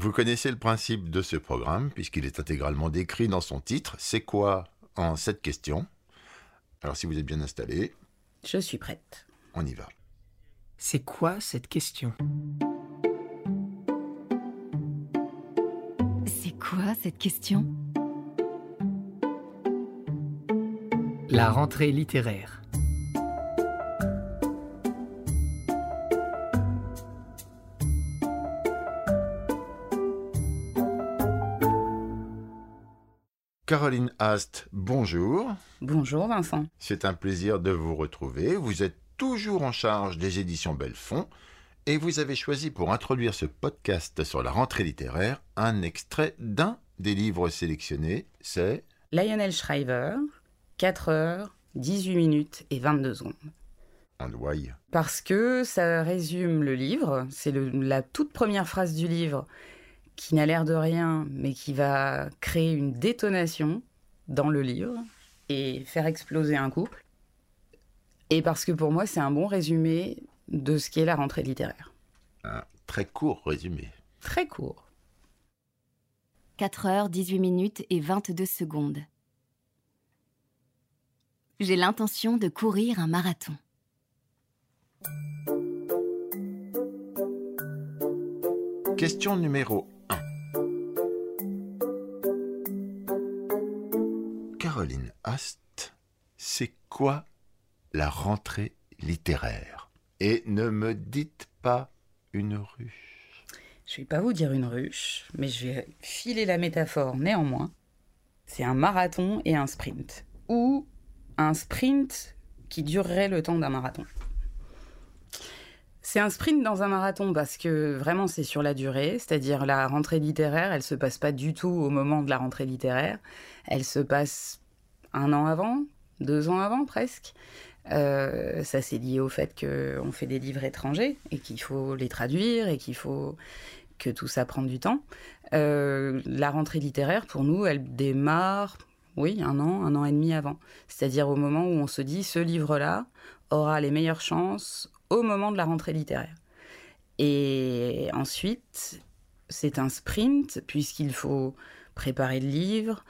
Vous connaissez le principe de ce programme, puisqu'il est intégralement décrit dans son titre. C'est quoi en cette question Alors si vous êtes bien installé, Je suis prête. on y va. C'est quoi cette question? C'est quoi cette question? La rentrée littéraire. Caroline Ast, bonjour. Bonjour Vincent. C'est un plaisir de vous retrouver. Vous êtes toujours en charge des éditions Belfond et vous avez choisi pour introduire ce podcast sur la rentrée littéraire un extrait d'un des livres sélectionnés. C'est Lionel Shriver, 4 heures, 18 minutes et 22 secondes. En douaille. Parce que ça résume le livre, c'est la toute première phrase du livre qui n'a l'air de rien, mais qui va créer une détonation dans le livre et faire exploser un couple. Et parce que pour moi, c'est un bon résumé de ce qu'est la rentrée littéraire. Un très court résumé. Très court. 4 heures, 18 minutes et 22 secondes. J'ai l'intention de courir un marathon. Question numéro Caroline Ast, c'est quoi la rentrée littéraire? Et ne me dites pas une ruche. Je vais pas vous dire une ruche, mais je vais filer la métaphore néanmoins. C'est un marathon et un sprint. Ou un sprint qui durerait le temps d'un marathon. C'est un sprint dans un marathon parce que vraiment c'est sur la durée, c'est-à-dire la rentrée littéraire, elle se passe pas du tout au moment de la rentrée littéraire, elle se passe un an avant, deux ans avant presque. Euh, ça c'est lié au fait qu'on fait des livres étrangers et qu'il faut les traduire et qu'il faut que tout ça prend du temps. Euh, la rentrée littéraire, pour nous, elle démarre, oui, un an, un an et demi avant. C'est-à-dire au moment où on se dit, ce livre-là aura les meilleures chances au moment de la rentrée littéraire. Et ensuite, c'est un sprint, puisqu'il faut préparer le livre,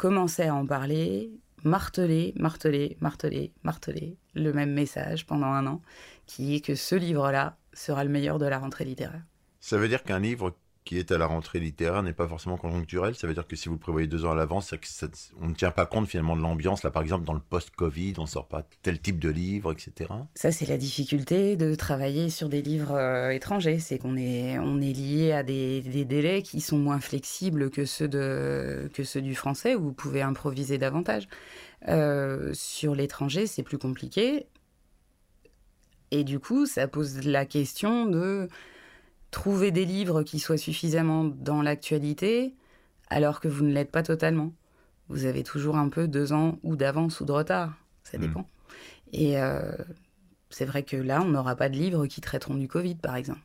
commencer à en parler, marteler, marteler, marteler, marteler le même message pendant un an, qui est que ce livre-là sera le meilleur de la rentrée littéraire. Ça veut dire qu'un livre qui est à la rentrée littéraire n'est pas forcément conjoncturel. Ça veut dire que si vous le prévoyez deux ans à l'avance, on ne tient pas compte finalement de l'ambiance. Là, par exemple, dans le post-Covid, on sort pas tel type de livre, etc. Ça, c'est la difficulté de travailler sur des livres euh, étrangers. C'est qu'on est, on est lié à des, des délais qui sont moins flexibles que ceux, de, que ceux du français, où vous pouvez improviser davantage. Euh, sur l'étranger, c'est plus compliqué. Et du coup, ça pose la question de trouver des livres qui soient suffisamment dans l'actualité, alors que vous ne l'êtes pas totalement. Vous avez toujours un peu deux ans ou d'avance ou de retard. Ça Mm. dépend. Et euh, c'est vrai que là, on n'aura pas de livres qui traiteront du Covid, par exemple.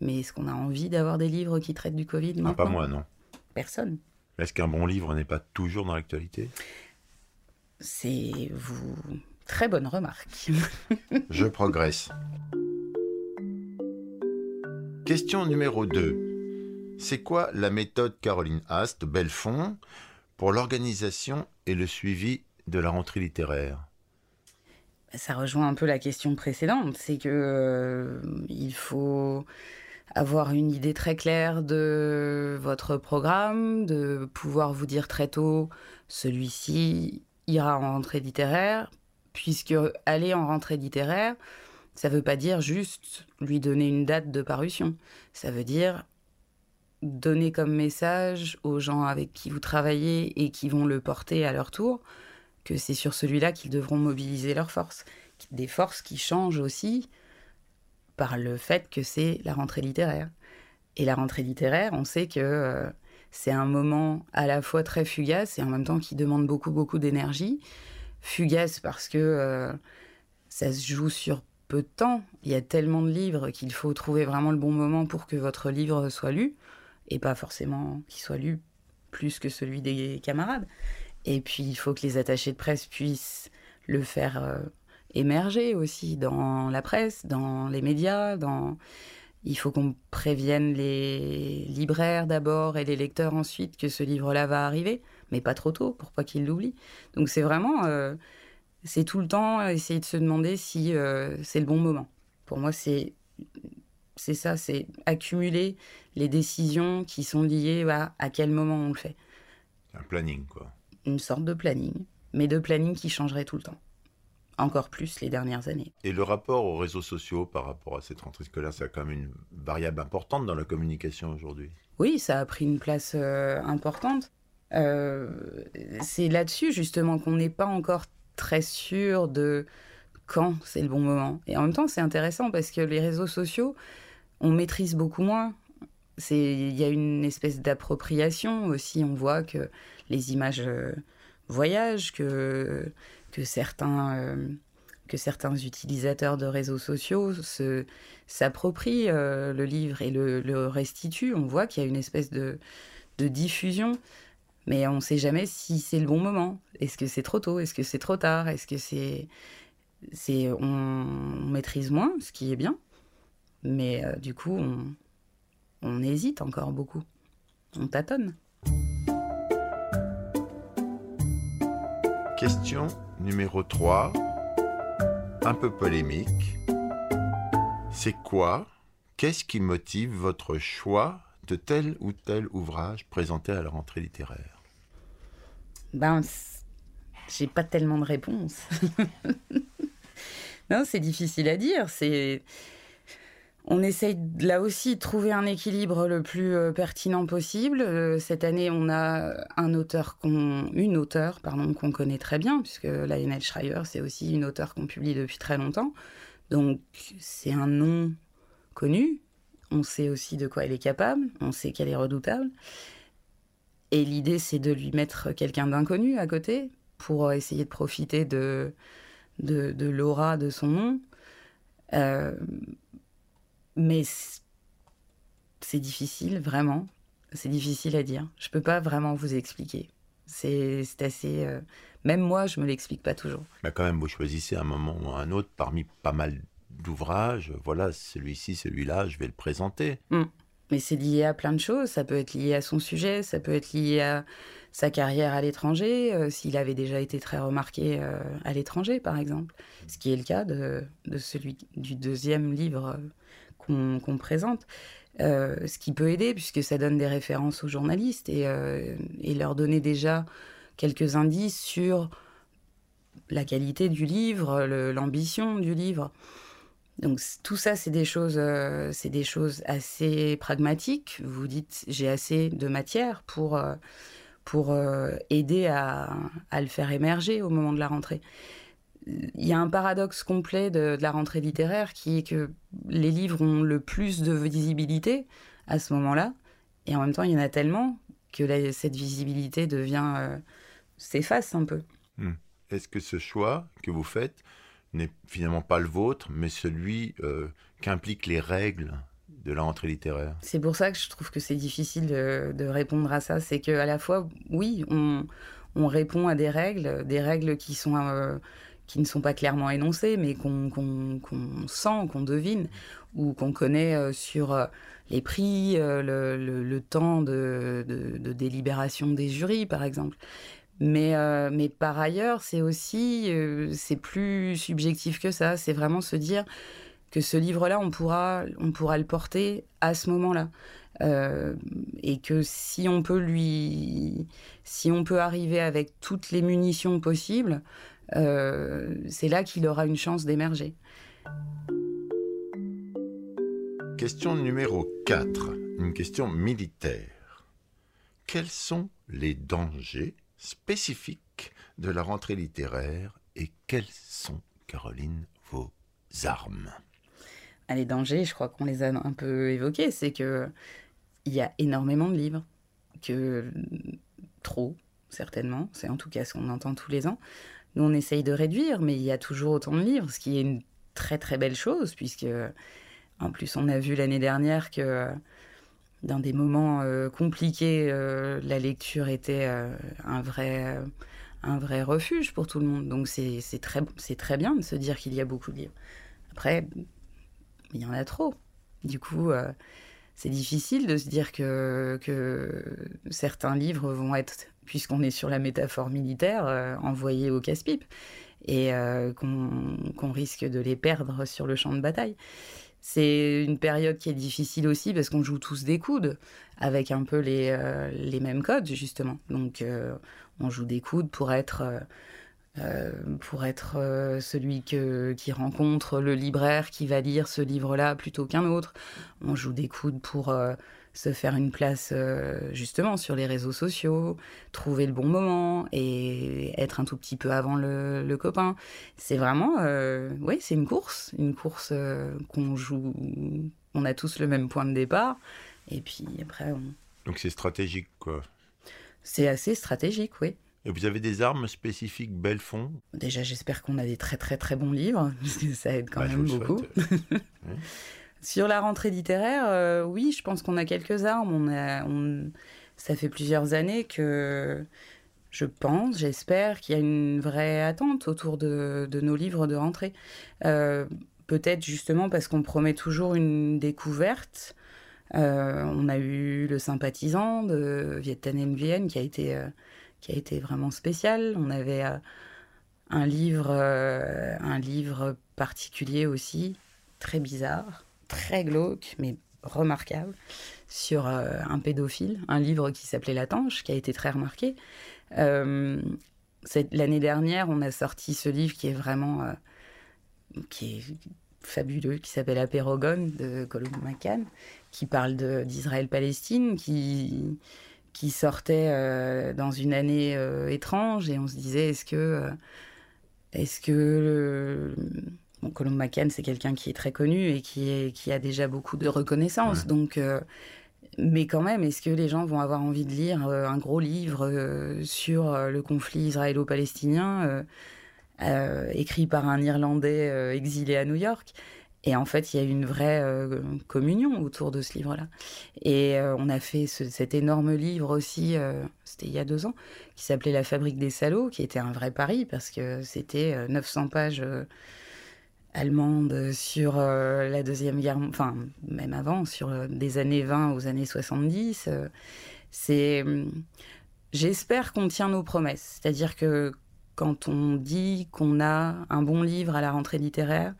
Mais est-ce qu'on a envie d'avoir des livres qui traitent du Covid Ah, maintenant? pas moi, non. Personne. Est-ce qu'un bon livre n'est pas toujours dans l'actualité? C'est vous. Très bonne remarque. Je progresse. Question numéro 2. C'est quoi la méthode Caroline Ast, Belfond, pour l'organisation et le suivi de la rentrée littéraire? Ça rejoint un peu la question précédente. C'est que euh, il faut avoir une idée très claire de votre programme, de pouvoir vous dire très tôt celui-ci ira en rentrée littéraire, puisque aller en rentrée littéraire, ça veut pas dire juste lui donner une date de parution. Ça veut dire donner comme message aux gens avec qui vous travaillez et qui vont le porter à leur tour que c'est sur celui-là qu'ils devront mobiliser leurs forces. Des forces qui changent aussi par le fait que c'est la rentrée littéraire. Et la rentrée littéraire, on sait que euh, c'est un moment à la fois très fugace et en même temps qui demande beaucoup, beaucoup d'énergie. Fugace parce que euh, ça se joue sur peu de temps. Il y a tellement de livres qu'il faut trouver vraiment le bon moment pour que votre livre soit lu, et pas forcément qu'il soit lu plus que celui des camarades. Et puis, il faut que les attachés de presse puissent le faire euh, émerger aussi dans la presse, dans les médias. Il faut qu'on prévienne les libraires d'abord et les lecteurs ensuite que ce livre-là va arriver, mais pas trop tôt pour pas qu'ils l'oublient. Donc c'est vraiment, euh, c'est tout le temps essayer de se demander si euh, c'est le bon moment. Pour moi, c'est c'est ça, c'est accumuler les décisions qui sont liées à à quel moment on le fait. Un planning, quoi. Une sorte de planning, mais de planning qui changerait tout le temps encore plus les dernières années. Et le rapport aux réseaux sociaux par rapport à cette rentrée scolaire, c'est quand même une variable importante dans la communication aujourd'hui. Oui, ça a pris une place euh, importante. Euh, c'est là-dessus justement qu'on n'est pas encore très sûr de quand c'est le bon moment. Et en même temps, c'est intéressant parce que les réseaux sociaux, on maîtrise beaucoup moins. Il y a une espèce d'appropriation aussi. On voit que les images euh, voyagent, que que certains, euh, que certains utilisateurs de réseaux sociaux s'approprient euh, le livre et le, le restituent. On voit qu'il y a une espèce de, de diffusion, mais on ne sait jamais si c'est le bon moment. Est-ce que c'est trop tôt? Est-ce que c'est trop tard? Est-ce que c'est... c'est on, maîtrise moins, ce qui est bien, mais euh, du coup, on, on hésite encore beaucoup. On tâtonne. Question numéro 3, un peu polémique. C'est quoi, qu'est-ce qui motive votre choix de tel ou tel ouvrage présenté à la rentrée littéraire? Ben, j'ai pas tellement de réponse. non, c'est difficile à dire. C'est on essaye là aussi de trouver un équilibre le plus euh, pertinent possible. Euh, cette année, on a un auteur qu'on, une auteure pardon qu'on connaît très bien, puisque Lionel Schreier, c'est aussi une auteure qu'on publie depuis très longtemps. Donc c'est un nom connu. On sait aussi de quoi elle est capable. On sait qu'elle est redoutable. Et l'idée, c'est de lui mettre quelqu'un d'inconnu à côté pour essayer de profiter de, de, de l'aura de son nom. Euh, mais c'est difficile, vraiment. C'est difficile à dire. Je peux pas vraiment vous expliquer. C'est assez. Euh... Même moi, je me l'explique pas toujours. Mais quand même, vous choisissez un moment ou un autre parmi pas mal d'ouvrages. Voilà, celui-ci, celui-là, je vais le présenter. Mmh. Mais c'est lié à plein de choses. Ça peut être lié à son sujet, ça peut être lié à sa carrière à l'étranger, euh, s'il avait déjà été très remarqué euh, à l'étranger, par exemple. Ce qui est le cas de, de celui du deuxième livre qu'on présente. Euh, ce qui peut aider, puisque ça donne des références aux journalistes et, euh, et, leur donner déjà quelques indices sur la qualité du livre, l'ambition du livre. Donc tout ça, c'est des choses, euh, c'est des choses assez pragmatiques. Vous dites, j'ai assez de matière pour euh, pour euh, aider à, à, le faire émerger au moment de la rentrée il y a un paradoxe complet de, la rentrée littéraire qui est que les livres ont le plus de visibilité à ce moment-là, et en même temps, il y en a tellement que cette visibilité devient s'efface un peu. Mmh. Est-ce que ce choix que vous faites n'est finalement pas le vôtre, mais celui euh, qu'impliquent les règles de la rentrée littéraire C'est pour ça que je trouve que c'est difficile de, répondre à ça. C'est qu'à la fois, oui, on, on, répond à des règles, des règles qui sont euh, qui ne sont pas clairement énoncés, mais qu'on qu qu sent, qu'on devine, ou qu'on connaît euh, sur les prix, le, temps de, délibération des jurys, par exemple. Mais, euh, mais par ailleurs, c'est aussi, euh, c'est plus subjectif que ça. C'est vraiment se dire que ce livre-là, on pourra, on pourra le porter à ce moment-là. Euh, et que si on peut lui, si on peut arriver avec toutes les munitions possibles, c'est là qu'il aura une chance d'émerger. Question numéro 4, une question militaire. Quels sont les dangers spécifiques de la rentrée littéraire et quelles sont, Caroline, vos armes? Les dangers, je crois qu'on les a un peu évoqués, c'est que il y a énormément de livres, que trop, certainement, c'est en tout cas ce qu'on entend tous les ans. Nous, on essaye de réduire, mais il y a toujours autant de livres, ce qui est une très très belle chose, puisque en plus on a vu l'année dernière que dans des moments euh, compliqués, euh, la lecture était euh, un, vrai, refuge pour tout le monde. Donc c'est très, bien de se dire qu'il y a beaucoup de livres. Après, il y en a trop. Du coup, c'est difficile de se dire que certains livres vont être, puisqu'on est sur la métaphore militaire, envoyés au casse-pipe et qu'on risque de les perdre sur le champ de bataille. C'est une période qui est difficile aussi parce qu'on joue tous des coudes avec un peu les, euh, mêmes codes, justement. Donc, euh, on joue des coudes pour être, euh, pour être celui que, qui rencontre le libraire qui va lire ce livre-là plutôt qu'un autre. On joue des coudes pour se faire une place euh, justement sur les réseaux sociaux, trouver le bon moment et être un tout petit peu avant le, copain. C'est vraiment, euh, oui, c'est une course, une course euh, qu'on joue, on a tous le même point de départ et puis après on... Donc c'est stratégique quoi. C'est assez stratégique, oui. Et vous avez des armes spécifiques Belfond? Déjà, j'espère qu'on a des très très très bons livres, parce que ça aide quand bah, même beaucoup. Sur la rentrée littéraire, euh, oui, je pense qu'on a quelques armes. On a, Ça fait plusieurs années que je pense, j'espère qu'il y a une vraie attente autour de, nos livres de rentrée. Euh, peut-être justement parce qu'on promet toujours une découverte. Euh, on a eu le sympathisant de Viet Nguyen qui a été qui a été vraiment spécial. On avait un livre un livre particulier aussi très bizarre très glauque, mais remarquable, sur euh, un pédophile, un livre qui s'appelait La Tanche, qui a été très remarqué. Euh, l'année dernière, on a sorti ce livre qui est vraiment euh, qui est fabuleux, qui s'appelle Apérogone de Colum McCann, qui parle d'Israël-Palestine, qui, qui sortait dans une année étrange, et on se disait, est-ce que, est-ce que le, Bon, Colombe McCann, c'est quelqu'un qui est très connu et qui, est, qui a déjà beaucoup de reconnaissance. Donc, euh, mais quand même, est-ce que les gens vont avoir envie de lire euh, un gros livre euh, sur le conflit israélo-palestinien écrit par un Irlandais exilé à New York? Et en fait, il y a eu une vraie communion autour de ce livre-là. Et on a fait cet énorme livre aussi, c'était il y a deux ans, qui s'appelait La fabrique des salauds, qui était un vrai pari parce que c'était 900 pages allemande sur euh, la Deuxième Guerre, enfin, même avant, sur euh, des années 20 aux années 70. Euh, c'est. J'espère qu'on tient nos promesses. C'est-à-dire que quand on dit qu'on a un bon livre à la rentrée littéraire,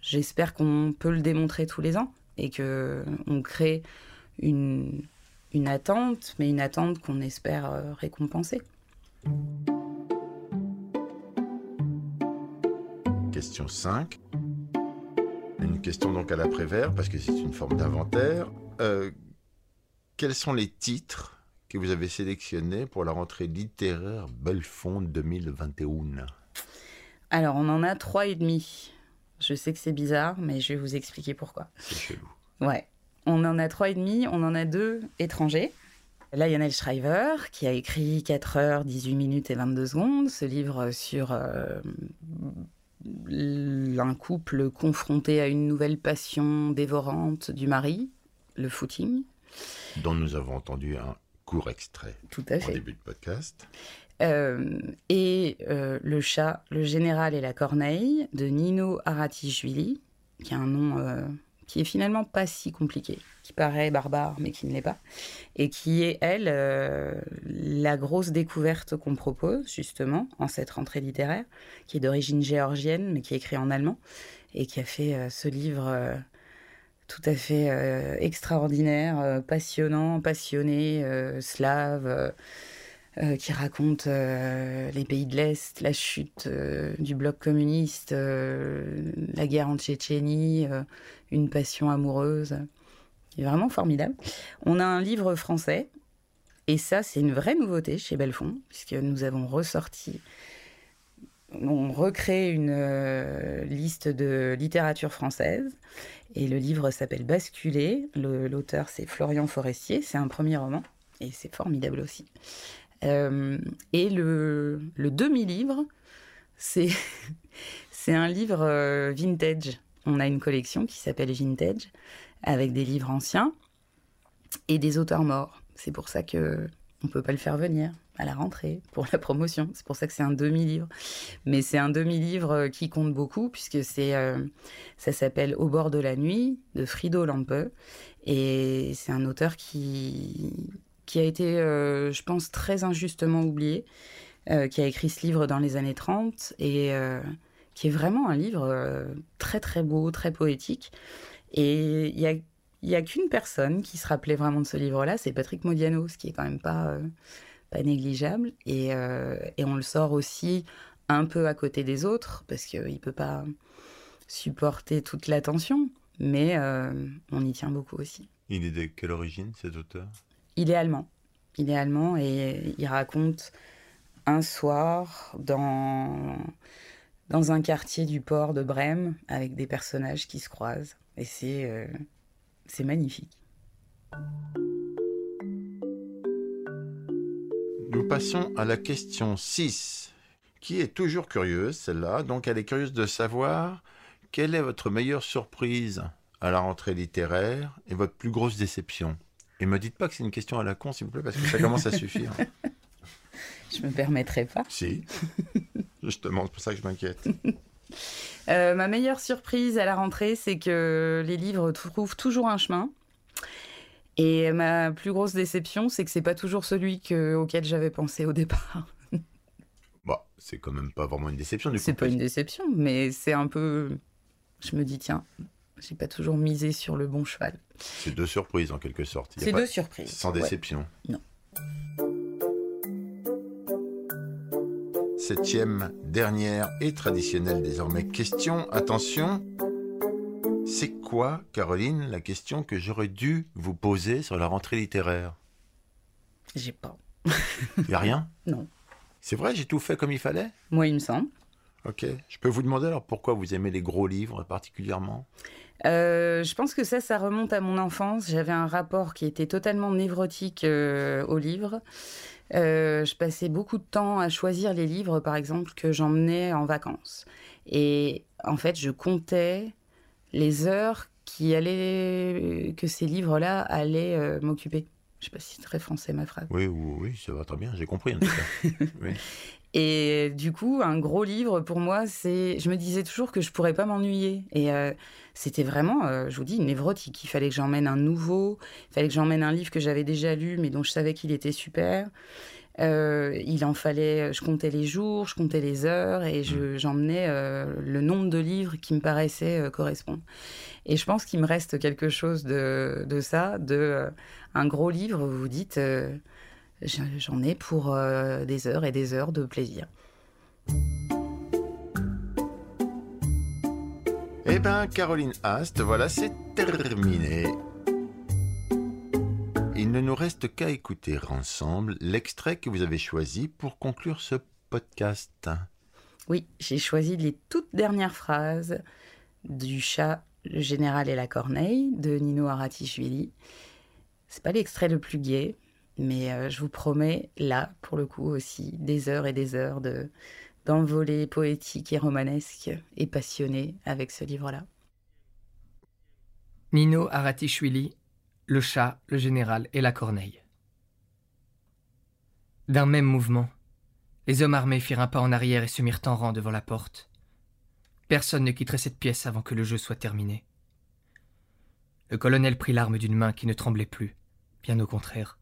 j'espère qu'on peut le démontrer tous les ans et que on crée une, une attente, mais une attente qu'on espère récompenser. question 5. Une question donc à l'après-vert, parce que c'est une forme d'inventaire. Euh, quels sont les titres que vous avez sélectionnés pour la rentrée littéraire Belfond 2021 Alors, on en a trois et demi. Je sais que c'est bizarre, mais je vais vous expliquer pourquoi. C'est chelou. Ouais. On en a trois et demi, on en a deux étrangers. Lionel Shriver, qui a écrit 4 heures, 18 minutes et 22 secondes, ce livre sur euh, un couple confronté à une nouvelle passion dévorante du mari, le footing. Dont nous avons entendu un court extrait Tout à fait. au début du podcast. Euh, et euh, Le chat, le général et la corneille de Nino Aratichvili, qui a un nom euh, qui est finalement pas si compliqué, qui paraît barbare mais qui ne l'est pas, et qui est, elle, la grosse découverte qu'on propose justement en cette rentrée littéraire, qui est d'origine géorgienne mais qui est écrit en allemand, et qui a fait ce livre tout à fait extraordinaire, passionnant, passionné, slave. qui raconte les pays de l'Est, la chute du bloc communiste, la guerre en Tchétchénie, une passion amoureuse. Vraiment formidable. On a un livre français, et ça, c'est une vraie nouveauté chez Belfond, puisque nous avons ressorti, on recrée une euh, liste de littérature française, et le livre s'appelle Basculer. L'auteur, c'est Florian Forestier, c'est un premier roman, et c'est formidable aussi. Euh, et le, demi-livre, c'est un livre euh, vintage on a une collection qui s'appelle Vintage, avec des livres anciens et des auteurs morts. C'est pour ça que on peut pas le faire venir à la rentrée pour la promotion. C'est pour ça que c'est un demi-livre. Mais c'est un demi-livre euh, qui compte beaucoup puisque c'est, euh, ça s'appelle Au bord de la nuit de Frido Lampe. Et c'est un auteur qui, qui a été, euh, je pense, très injustement oublié, qui a écrit ce livre dans les années 30 et qui est vraiment un livre très très beau, très poétique. Et il y a il n'y a qu'une personne qui se rappelait vraiment de ce livre-là, c'est Patrick Modiano, ce qui est quand même pas, euh, pas négligeable. Et, euh, et, on le sort aussi un peu à côté des autres, parce qu'il ne peut pas supporter toute l'attention, mais euh, on y tient beaucoup aussi. Il est de quelle origine, cet auteur? Il est allemand. Il est allemand et il raconte un soir dans, dans un quartier du port de Brême avec des personnages qui se croisent. Et c'est c'est magnifique. Nous passons à la question 6, qui est toujours curieuse, celle-là. Donc elle est curieuse de savoir quelle est votre meilleure surprise à la rentrée littéraire et votre plus grosse déception. Et me dites pas que c'est une question à la con, s'il vous plaît, parce que ça commence à suffire. Je me permettrai pas. Si. Justement, c'est pour ça que je m'inquiète. Euh, ma meilleure surprise à la rentrée, c'est que les livres trouvent toujours un chemin. Et ma plus grosse déception, c'est que c'est pas toujours celui auquel j'avais pensé au départ. Bah, c'est quand même pas vraiment une déception du coup. C'est pas une déception, mais c'est un peu. Je me dis, tiens, j'ai pas toujours misé sur le bon cheval. C'est deux surprises en quelque sorte. C'est deux surprises. Sans déception. Non. Septième, dernière et traditionnelle désormais question. Attention, c'est quoi, Caroline, la question que j'aurais dû vous poser sur la rentrée littéraire? J'ai pas. Y a rien? Non. C'est vrai, j'ai tout fait comme il fallait? Moi, il me semble. Ok. Je peux vous demander alors pourquoi vous aimez les gros livres particulièrement? Euh, je pense que ça, ça remonte à mon enfance. J'avais un rapport qui était totalement névrotique euh, aux livres. Euh, je passais beaucoup de temps à choisir les livres, par exemple, que j'emmenais en vacances. Et en fait, je comptais les heures qui allaient, que ces livres-là allaient euh, m'occuper. Je sais pas si c'est très français ma phrase. Oui, oui, oui, ça va très bien, j'ai compris en tout cas. oui. Et du coup, un gros livre pour moi, c'est. Je me disais toujours que je pourrais pas m'ennuyer. Et euh, c'était vraiment, euh, je vous dis, une névrotique. Il fallait que j'emmène un nouveau, il fallait que j'emmène un livre que j'avais déjà lu, mais dont je savais qu'il était super. Euh, il en fallait, je comptais les jours, je comptais les heures et mmh. j'emmenais le nombre de livres qui me paraissaient correspondre. Et je pense qu'il me reste quelque chose de, de ça, de un gros livre. Vous vous dites j'en ai pour euh, des heures et des heures de plaisir. Eh ben, Caroline Ast, voilà, c'est terminé. Reste qu'à écouter ensemble l'extrait que vous avez choisi pour conclure ce podcast. Oui, j'ai choisi les toutes dernières phrases du chat, le général et la corneille de Nino Aratichvili. C'est pas l'extrait le plus gai, mais euh, je vous promets, là, pour le coup aussi, des heures et des heures de d'envolée poétique et romanesque et passionnée avec ce livre-là. Nino Aratichvili, Le chat, le général et la corneille. D'un même mouvement, les hommes armés firent un pas en arrière et se mirent en rang devant la porte. Personne ne quitterait cette pièce avant que le jeu soit terminé. Le colonel prit l'arme d'une main qui ne tremblait plus, bien au contraire.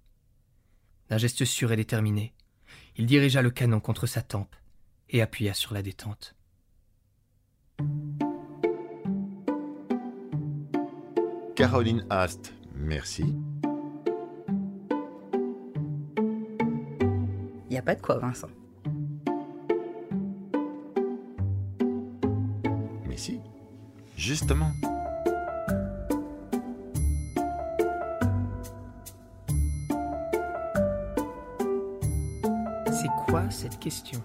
D'un geste sûr et déterminé, il dirigea le canon contre sa tempe et appuya sur la détente. Caroline Ast, merci. Il n'y a pas de quoi, Vincent. Mais si, justement. cette question?